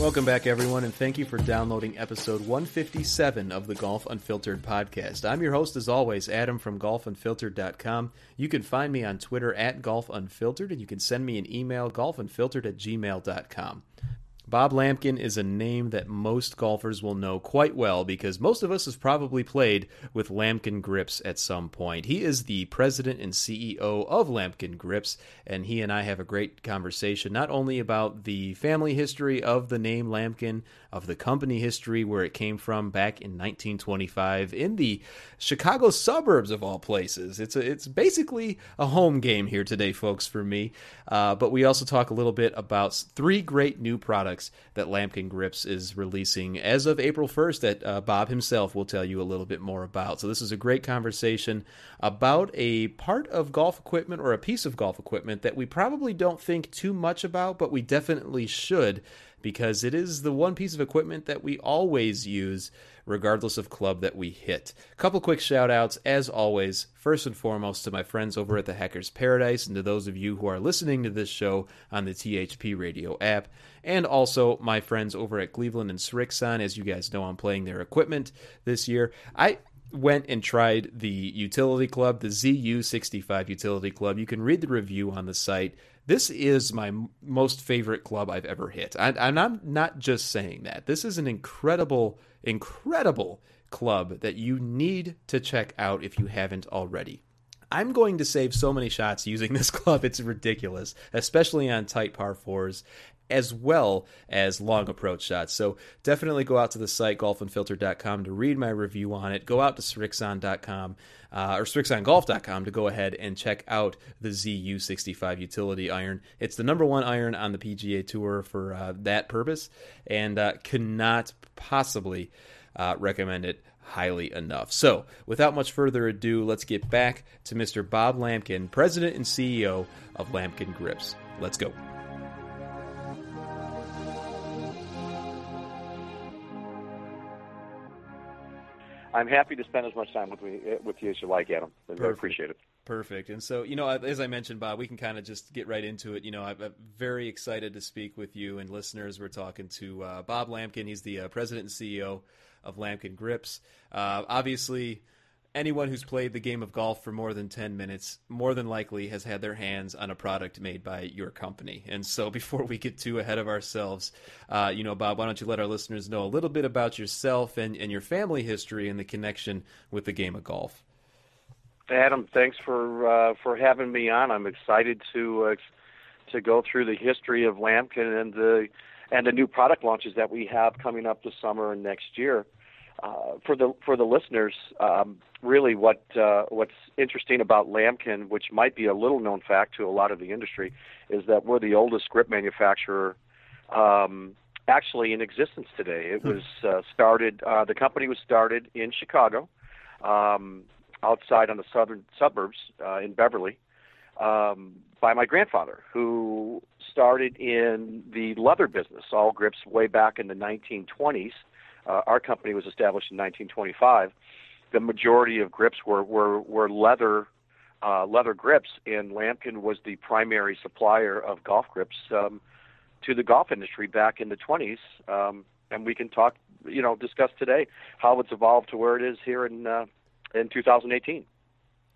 Welcome back, everyone, and thank you for downloading episode 157 of the Golf Unfiltered podcast. I'm your host, as always, Adam from golfunfiltered.com. You can find me on Twitter at golfunfiltered, and you can send me an email, golfunfiltered at gmail.com. Bob Lamkin is a name that most golfers will know quite well because most of us have probably played with Lamkin Grips at some point. He is the president and CEO of Lamkin Grips, and he and I have a great conversation not only about the family history of the name Lamkin, of the company history where it came from back in 1925 in the Chicago suburbs of all places. It's a, it's basically a home game here today, folks, for me. Uh, but we also talk a little bit about three great new products that Lamkin Grips is releasing as of April 1st that uh, Bob himself will tell you a little bit more about. So, this is a great conversation about a part of golf equipment or a piece of golf equipment that we probably don't think too much about, but we definitely should because it is the one piece of equipment that we always use regardless of club that we hit. A couple quick shout outs, as always, first and foremost to my friends over at the Hackers Paradise and to those of you who are listening to this show on the THP radio app, and also my friends over at Cleveland and Srixon. As you guys know, I'm playing their equipment this year. I went and tried the utility club, the ZU65 utility club. You can read the review on the site. This is my most favorite club I've ever hit. I, and I'm not just saying that. This is an incredible, incredible club that you need to check out if you haven't already. I'm going to save so many shots using this club. It's ridiculous, especially on tight par fours as well as long approach shots. So definitely go out to the site golfunfiltered.com to read my review on it. Go out to Srixon.com uh, or SrixonGolf.com to go ahead and check out the ZU65 utility iron. It's the number one iron on the PGA Tour for uh, that purpose, and uh, cannot possibly uh, recommend it highly enough. So, without much further ado, let's get back to Mr. Bob Lamkin, President and CEO of Lamkin Grips. Let's go. I'm happy to spend as much time with me with you as you like, Adam. I Perfect. appreciate it. Perfect. And so, you know, as I mentioned, Bob, we can kind of just get right into it. You know, I'm very excited to speak with you and listeners. We're talking to uh, Bob Lamkin. He's the uh, president and CEO of Lamkin Grips. Uh, obviously, anyone who's played the game of golf for more than 10 minutes more than likely has had their hands on a product made by your company. And so before we get too ahead of ourselves, uh, you know, Bob, why don't you let our listeners know a little bit about yourself and, and your family history and the connection with the game of golf? Adam, thanks for uh, for having me on. I'm excited to uh, to go through the history of Lamkin and the and the new product launches that we have coming up this summer and next year. Uh, for the for the listeners, um, really what uh, what's interesting about Lamkin, which might be a little known fact to a lot of the industry, is that we're the oldest grip manufacturer um, actually in existence today. It hmm. was uh, started. Uh, the company was started in Chicago, um, outside on the southern suburbs uh, in Beverly, um, by my grandfather, who started in the leather business, all grips, way back in the 1920s uh, our company was established in 1925. The majority of grips were were, were leather uh, leather grips, and Lamkin was the primary supplier of golf grips um, to the golf industry back in the 20s. Um, and we can talk, you know, discuss today how it's evolved to where it is here in uh, in 2018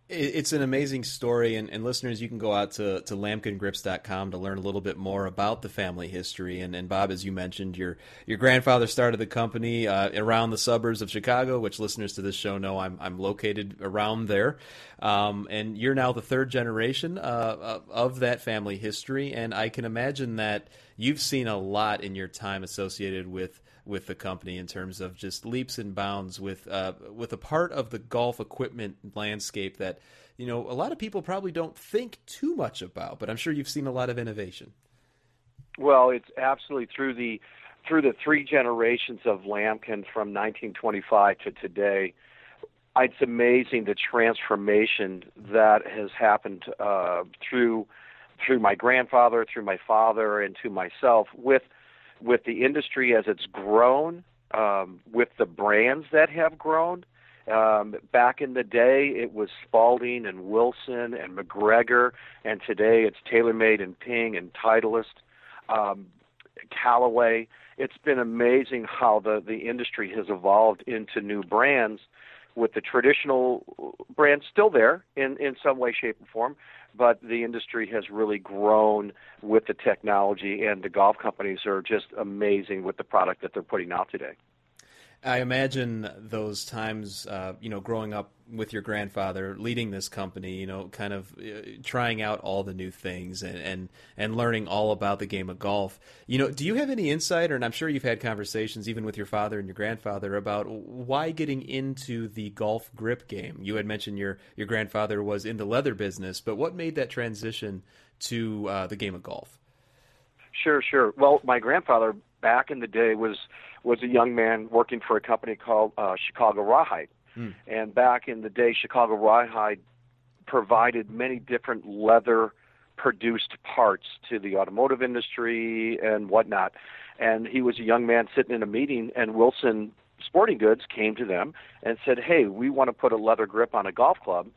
it's an amazing story, and, and, listeners, you can go out to, to lamkingrips.com to learn a little bit more about the family history. And, and Bob, as you mentioned, your your grandfather started the company uh, around the suburbs of Chicago, which listeners to this show know I'm, I'm located around there. Um, and you're now the third generation uh, of that family history, and I can imagine that you've seen a lot in your time associated with with the company in terms of just leaps and bounds with uh, with a part of the golf equipment landscape that you know, a lot of people probably don't think too much about, but I'm sure you've seen a lot of innovation. Well, it's absolutely through the through the three generations of Lamkin from 1925 to today. It's amazing the transformation that has happened uh, through through my grandfather, through my father, and to myself with with the industry as it's grown, um, with the brands that have grown. Um, back in the day, it was Spalding and Wilson and MacGregor, and today it's TaylorMade and Ping and Titleist, um, Callaway. It's been amazing how the the industry has evolved into new brands, with the traditional brands still there in in some way, shape, or form, but the industry has really grown with the technology, and the golf companies are just amazing with the product that they're putting out today. I imagine those times, uh, you know, growing up with your grandfather, leading this company, you know, kind of uh, trying out all the new things and, and and learning all about the game of golf. You know, do you have any insight, or and I'm sure you've had conversations even with your father and your grandfather about why getting into the golf grip game? You had mentioned your your grandfather was in the leather business, but what made that transition to uh, the game of golf? Sure, sure. Well, my grandfather back in the day was was a young man working for a company called uh, Chicago Rawhide. Hmm. And back in the day, Chicago Rawhide provided many different leather produced parts to the automotive industry and whatnot. And he was a young man sitting in a meeting, and Wilson Sporting Goods came to them and said, Hey, we want to put a leather grip on a golf club.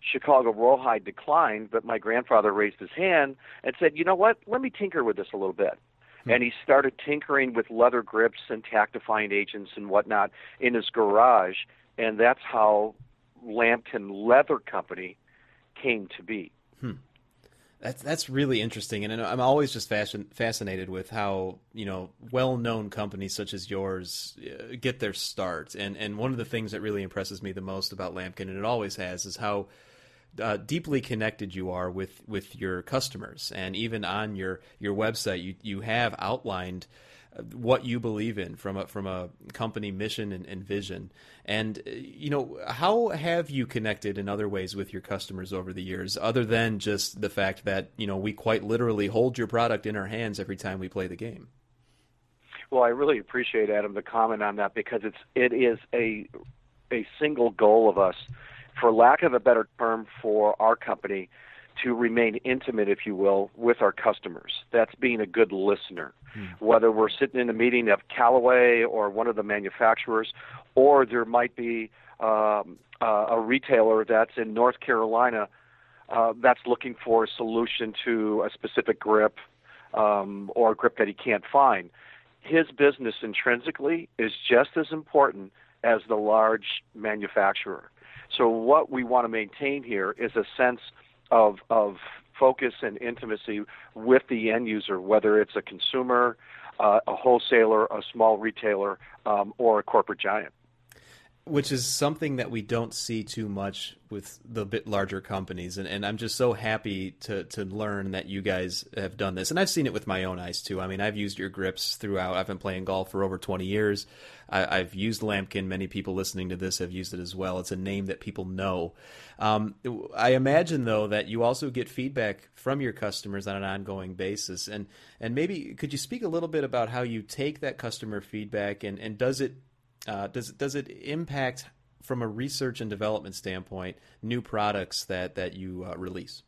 Chicago Rawhide declined, but my grandfather raised his hand and said, You know what? Let me tinker with this a little bit. Hmm. And he started tinkering with leather grips and tackifying agents and whatnot in his garage, and that's how Lamkin Leather Company came to be. Hmm. That's that's really interesting, and I'm always just fascin- fascinated with how you know well-known companies such as yours uh, get their start. And and one of the things that really impresses me the most about Lamkin, and it always has, is how uh, deeply connected you are with with your customers, and even on your your website, you you have outlined what you believe in from a from a company mission and, and, vision. And uh, you know, how have you connected in other ways with your customers over the years, other than just the fact that you know we quite literally hold your product in our hands every time we play the game? Well, I really appreciate Adam the comment on that because it's it is a a single goal of us for lack of a better term, for our company to remain intimate, if you will, with our customers. That's being a good listener. Hmm. Whether we're sitting in a meeting of Callaway or one of the manufacturers, or there might be um, uh, a retailer that's in North Carolina uh, that's looking for a solution to a specific grip um, or a grip that he can't find. His business intrinsically is just as important as the large manufacturer. So what we want to maintain here is a sense of of focus and intimacy with the end user, whether it's a consumer, uh, a wholesaler, a small retailer, um, or a corporate giant which is something that we don't see too much with the bit larger companies. And, and i'm just so happy to, to learn that you guys have done this. And i've seen it with my own eyes too. I mean i've used your grips throughout. I've been playing golf for over 20 years. I, have used Lamkin. Many people listening to this have used it as well. It's a name that people know. Um, i imagine though that you also get feedback from your customers on an ongoing basis. And and maybe could you speak a little bit about how you take that customer feedback and, and does it uh, does does it impact from a research and development standpoint new products that that you uh, release?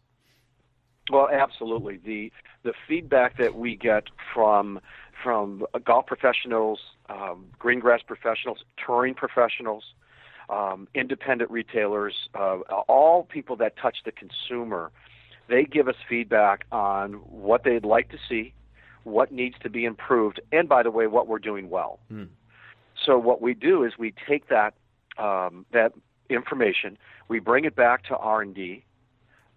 Well, absolutely. the The feedback that we get from from golf professionals, um, green grass professionals, touring professionals, um, independent retailers, uh, all people that touch the consumer, they give us feedback on what they'd like to see, what needs to be improved, and by the way, what we're doing well. Hmm. So what we do is we take that um, that information, we bring it back to R and D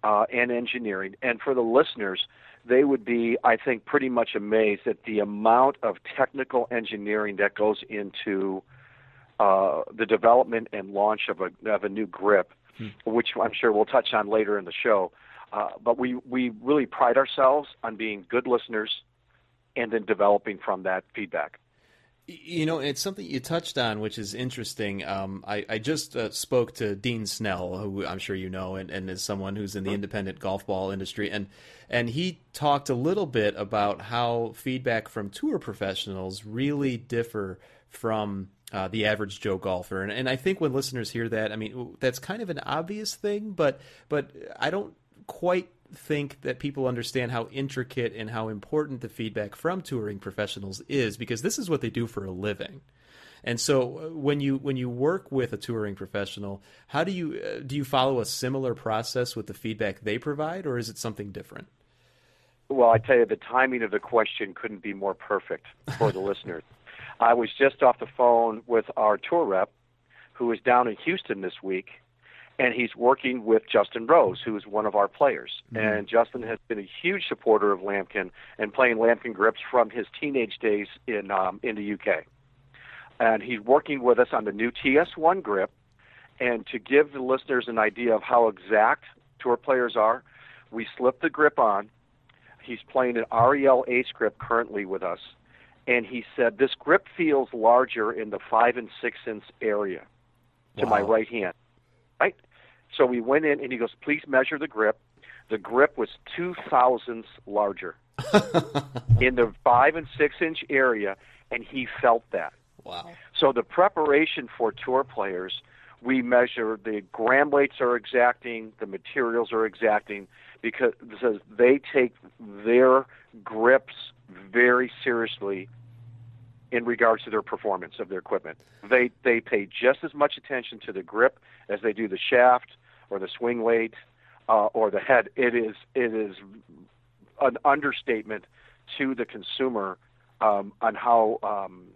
uh, and engineering, and for the listeners, they would be, I think, pretty much amazed at the amount of technical engineering that goes into uh, the development and launch of a of a new grip, hmm. which I'm sure we'll touch on later in the show. Uh, but we we really pride ourselves on being good listeners and then developing from that feedback You know, it's something you touched on, which is interesting. Um, I, I, just uh, spoke to Dean Snell, who I'm sure you know, and, and is someone who's in the independent golf ball industry, and and he talked a little bit about how feedback from tour professionals really differ from uh, the average Joe golfer. And, and I think when listeners hear that, I mean, that's kind of an obvious thing, but but I don't quite think that people understand how intricate and how important the feedback from touring professionals is because this is what they do for a living. And so uh, when you when you work with a touring professional, how do you uh, do you follow a similar process with the feedback they provide or is it something different? Well, I tell you the timing of the question couldn't be more perfect for the listeners. I was just off the phone with our tour rep who is down in Houston this week and he's working with Justin Rose, who is one of our players. Mm-hmm. And Justin has been a huge supporter of Lamkin and playing Lamkin grips from his teenage days in um, in the UK. And he's working with us on the new TS1 grip. And to give the listeners an idea of how exact tour players are, we slip the grip on. He's playing an REL Ace grip currently with us, and he said this grip feels larger in the five and six inch area to wow. my right hand? So we went in and he goes, please measure the grip. The grip was two thousandths larger in the five and six inch area, and he felt that. Wow. So the preparation for tour players, we measure the gram weights are exacting, the materials are exacting, because, they take their grips very seriously in regards to their performance of their equipment. They they pay just as much attention to the grip as they do the shaft or the swing weight uh, or the head. It is it is an understatement to the consumer um, on how um,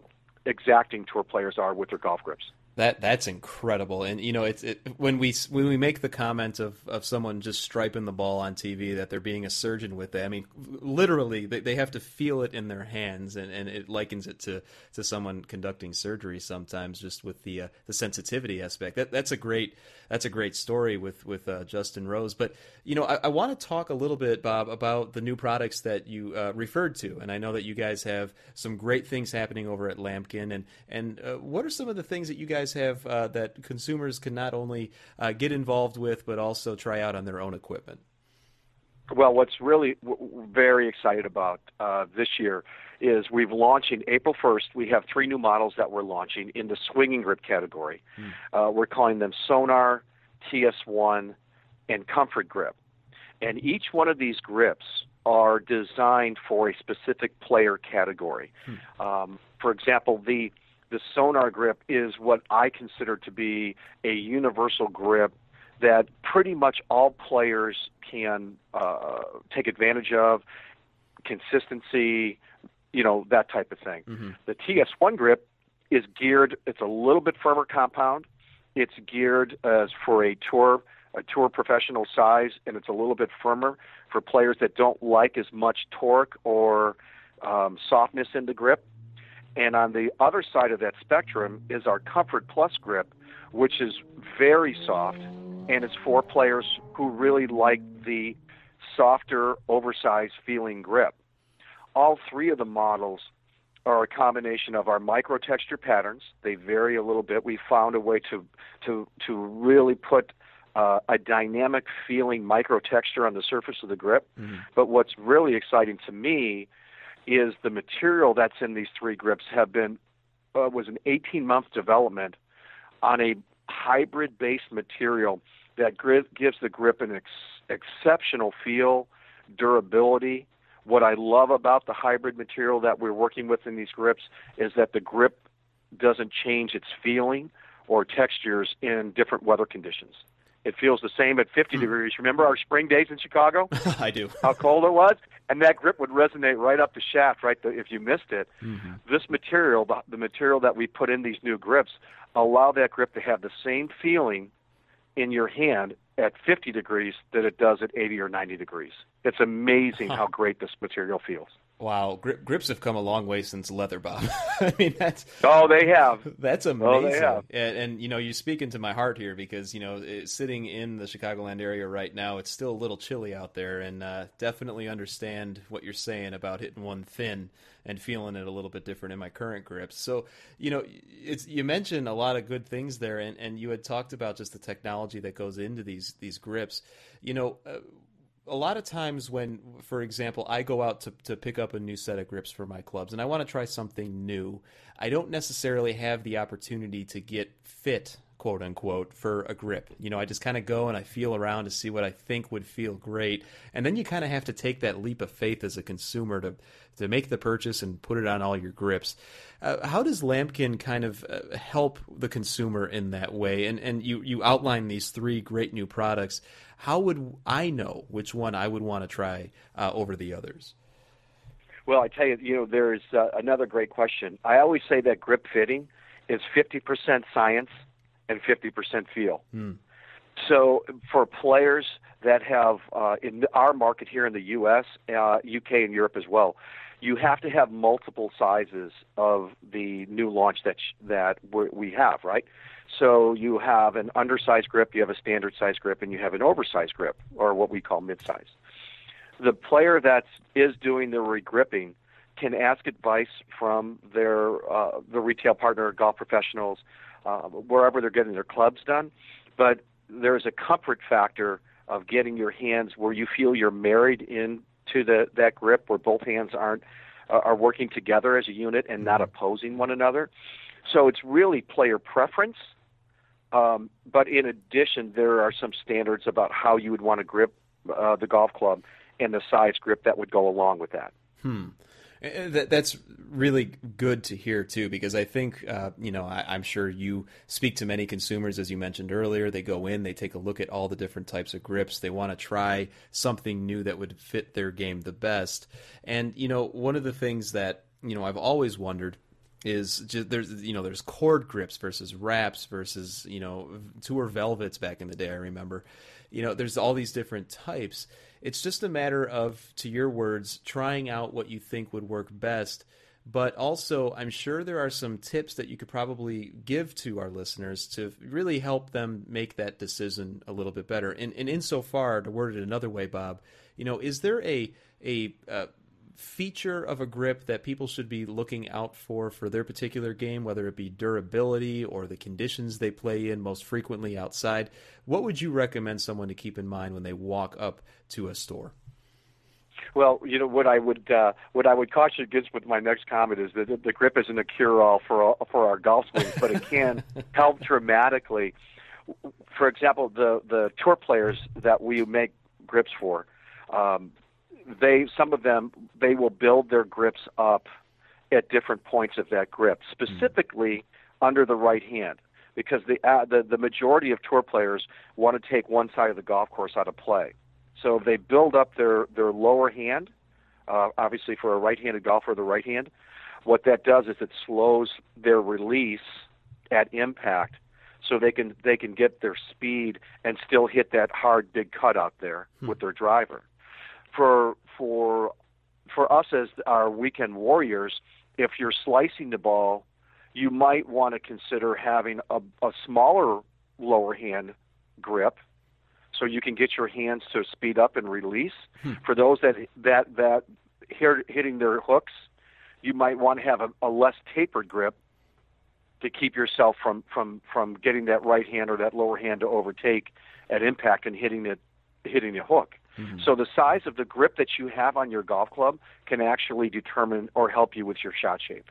exacting tour players are with their golf grips. That that's incredible, and you know it's it, when we when we make the comment of, of someone just striping the ball on TV that they're being a surgeon with it. I mean, literally, they, they have to feel it in their hands, and, and it likens it to, to someone conducting surgery sometimes, just with the uh, the sensitivity aspect. That that's a great that's a great story with with uh, Justin Rose. But you know, I, I want to talk a little bit, Bob, about the new products that you uh, referred to, and I know that you guys have some great things happening over at Lamkin, and and uh, what are some of the things that you guys guys have uh, that consumers can not only uh, get involved with, but also try out on their own equipment? Well, what's really w- very excited about uh, this year is we've launching April 1st. We have three new models that we're launching in the swinging grip category. Uh, we're calling them Sonar, TS1, and Comfort Grip. And each one of these grips are designed for a specific player category. Hmm. Um, for example, the the sonar grip is what I consider to be a universal grip that pretty much all players can uh, take advantage of. Consistency, you know, that type of thing. Mm-hmm. The TS1 grip is geared. It's a little bit firmer compound. It's geared as for a tour a tour professional size, and it's a little bit firmer for players that don't like as much torque or um, softness in the grip. And on the other side of that spectrum is our Comfort Plus grip, which is very soft and it's for players who really like the softer, oversized feeling grip. All three of the models are a combination of our micro texture patterns. They vary a little bit. We found a way to to to really put uh, a dynamic feeling micro texture on the surface of the grip. Mm-hmm. But what's really exciting to me is the material that's in these three grips have been uh, was an 18 month development on a hybrid based material that gives the grip an ex- exceptional feel, durability. What I love about the hybrid material that we're working with in these grips is that the grip doesn't change its feeling or textures in different weather conditions. It feels the same at 50 hmm. degrees. Remember our spring days in Chicago? I do. How cold it was? And that grip would resonate right up the shaft, right? The, if you missed it. Mm-hmm. This material, the, the material that we put in these new grips, allow that grip to have the same feeling in your hand at 50 degrees that it does at 80 or 90 degrees. It's amazing huh. how great this material feels. Wow, Gri- grips have come a long way since leather, Bob. I mean, that's oh, they have. That's amazing. Oh, they have. And, and you know, you speak into my heart here because you know, it, sitting in the Chicagoland area right now, it's still a little chilly out there, and uh, definitely understand what you're saying about hitting one thin and feeling it a little bit different in my current grips. So, you know, it's you mentioned a lot of good things there, and, and you had talked about just the technology that goes into these these grips. You know. Uh, a lot of times when for example i go out to, to pick up a new set of grips for my clubs and i want to try something new i don't necessarily have the opportunity to get fit quote unquote for a grip you know i just kind of go and i feel around to see what i think would feel great and then you kind of have to take that leap of faith as a consumer to to make the purchase and put it on all your grips uh, how does Lamkin kind of uh, help the consumer in that way? And and you you outline these three great new products. How would I know which one I would want to try uh, over the others? Well, I tell you, you know, there's uh, another great question. I always say that grip fitting is 50% science and 50% feel. Hmm. So for players that have uh, in our market here in the U.S., uh, U.K., and Europe as well, you have to have multiple sizes of the new launch that sh- that we have, right? So you have an undersized grip, you have a standard size grip, and you have an oversized grip, or what we call mid-size. The player that is doing the regripping can ask advice from their uh, the retail partner, golf professionals, uh, wherever they're getting their clubs done. But there's a comfort factor of getting your hands where you feel you're married into the that grip where both hands aren't uh, are working together as a unit and not mm-hmm. opposing one another. So it's really player preference. Um, but in addition, there are some standards about how you would want to grip uh, the golf club and the size grip that would go along with that. Hmm. That, that's really good to hear too, because I think uh, you know I, am sure you speak to many consumers, as you mentioned earlier. They go in, they take a look at all the different types of grips. They want to try something new that would fit their game the best. And you know, one of the things that you know I've always wondered is just there's you know there's cord grips versus wraps versus you know tour velvets back in the day. I remember, you know, there's all these different types it's just a matter of, to your words, trying out what you think would work best. But also, I'm sure there are some tips that you could probably give to our listeners to really help them make that decision a little bit better. And, and insofar, to word it another way, Bob, you know, is there a a uh, feature of a grip that people should be looking out for for their particular game, whether it be durability or the conditions they play in most frequently outside? What would you recommend someone to keep in mind when they walk up to a store? Well, you know what I would uh, what I would caution against with my next comment is that the grip isn't a cure-all for all, for our golf swings, but it can help dramatically. For example, the the tour players that we make grips for, um, they some of them they will build their grips up at different points of that grip, specifically mm. under the right hand, because the, uh, the the majority of tour players want to take one side of the golf course out of play. So they build up their their lower hand, uh, obviously for a right-handed golfer, the right hand. What that does is it slows their release at impact, so they can they can get their speed and still hit that hard big cut out there hmm. with their driver for for for us as our weekend warriors, if you're slicing the ball, you might want to consider having a, a smaller lower hand grip so you can get your hands to speed up and release. Hmm. For those that that that hit, hitting their hooks, you might want to have a, a less tapered grip to keep yourself from from from getting that right hand or that lower hand to overtake at impact and hitting it hitting the hook. Mm-hmm. So the size of the grip that you have on your golf club can actually determine or help you with your shot shape.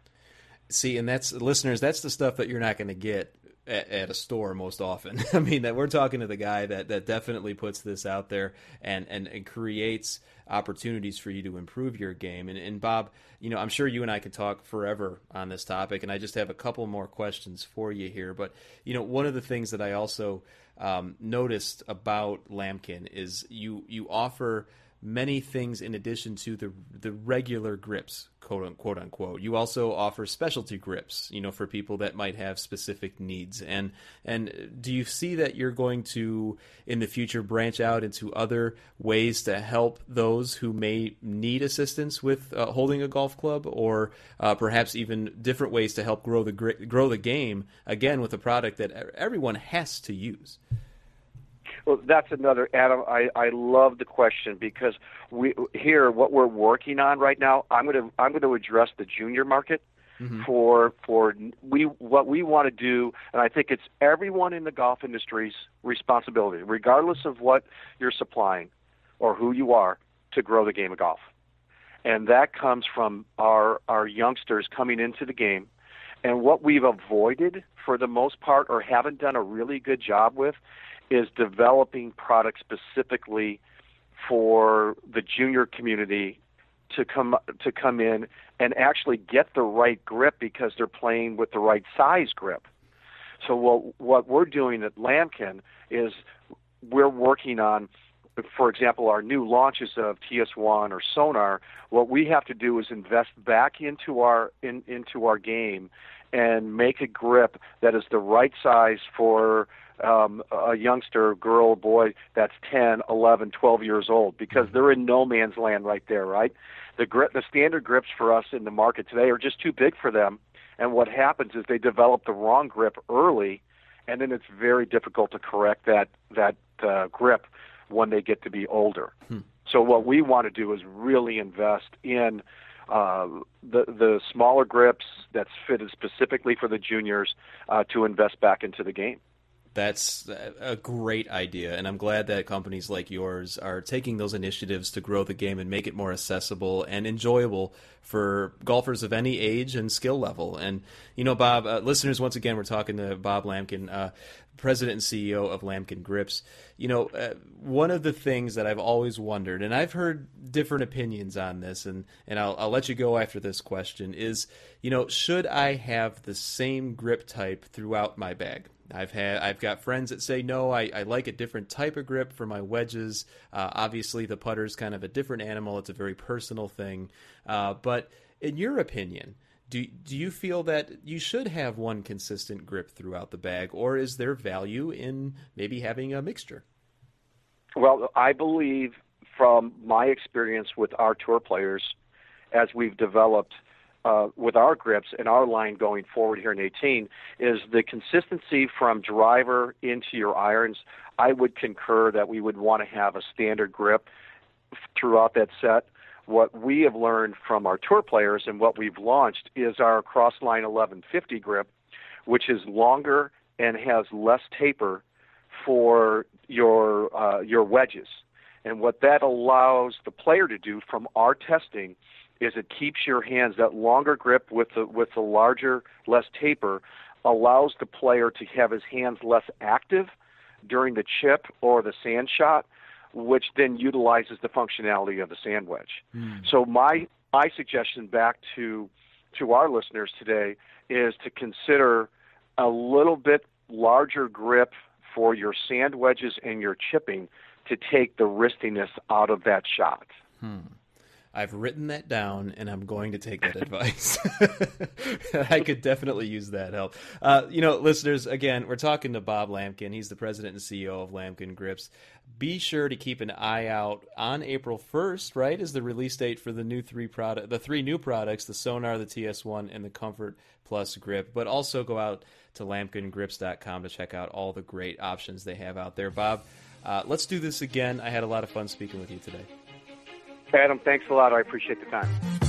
See, and that's listeners, that's the stuff that you're not going to get at, at, a store most often. I mean, that we're talking to the guy that that definitely puts this out there and and, and creates opportunities for you to improve your game. And, and Bob, you know, I'm sure you and I could talk forever on this topic, and I just have a couple more questions for you here. But you know, one of the things that I also um, noticed about Lamkin is you you offer many things in addition to the the regular grips, quote unquote unquote. You also offer specialty grips, you know, for people that might have specific needs. And and do you see that you're going to in the future branch out into other ways to help those who may need assistance with uh, holding a golf club, or uh, perhaps even different ways to help grow the grow the game again with a product that everyone has to use? Well, that's another Adam. I I love the question because we here what we're working on right now. I'm going to I'm going to address the junior market. Mm-hmm. For for we what we want to do, and I think it's everyone in the golf industry's responsibility, regardless of what you're supplying or who you are, to grow the game of golf, and that comes from our our youngsters coming into the game, and what we've avoided for the most part or haven't done a really good job with is developing products specifically for the junior community to come to come in and actually get the right grip because they're playing with the right size grip. So what what we're doing at Lamkin is we're working on for example, our new launches of TS1 or Sonar, what we have to do is invest back into our in, into our game and make a grip that is the right size for um, a youngster, girl, boy that's 10, 11, 12 years old because mm-hmm. they're in no man's land right there, right? The grip, the standard grips for us in the market today are just too big for them, and what happens is they develop the wrong grip early, and then it's very difficult to correct that that uh, grip when they get to be older. Hmm. So what we want to do is really invest in uh, the the smaller grips that's fitted specifically for the juniors uh, to invest back into the game. That's a great idea, and I'm glad that companies like yours are taking those initiatives to grow the game and make it more accessible and enjoyable for golfers of any age and skill level. And you know, Bob, uh, listeners, once again, we're talking to Bob Lamkin, uh, president and CEO of Lamkin Grips. You know, uh, one of the things that I've always wondered, and I've heard different opinions on this, and and I'll, I'll let you go after this question is, you know, should I have the same grip type throughout my bag? I've had I've got friends that say no, I, I like a different type of grip for my wedges. Uh, obviously, the putter is kind of a different animal; it's a very personal thing. Uh, but in your opinion, do do you feel that you should have one consistent grip throughout the bag, or is there value in maybe having a mixture? Well, I believe from my experience with our tour players, as we've developed uh, with our grips and our line going forward here in 18 is the consistency from driver into your irons. I would concur that we would want to have a standard grip throughout that set. What we have learned from our tour players and what we've launched is our Crossline 1150 grip, which is longer and has less taper for your uh, your wedges. And what that allows the player to do from our testing is it keeps your hands that longer grip with the with the larger, less taper, allows the player to have his hands less active during the chip or the sand shot, which then utilizes the functionality of the sand wedge. Mm. So my my suggestion back to to our listeners today is to consider a little bit larger grip for your sand wedges and your chipping to take the riskiness out of that shot. Hmm. I've written that down, and I'm going to take that advice. I could definitely use that help. Uh, you know, listeners, again, we're talking to Bob Lamkin. He's the president and CEO of Lamkin Grips. Be sure to keep an eye out on April 1st. Right, is the release date for the new three product, the three new products: the Sonar, the TS1, and the Comfort Plus Grip. But also go out to lamkingrips.com to check out all the great options they have out there. Bob, uh, let's do this again. I had a lot of fun speaking with you today. Adam, thanks a lot. I appreciate the time.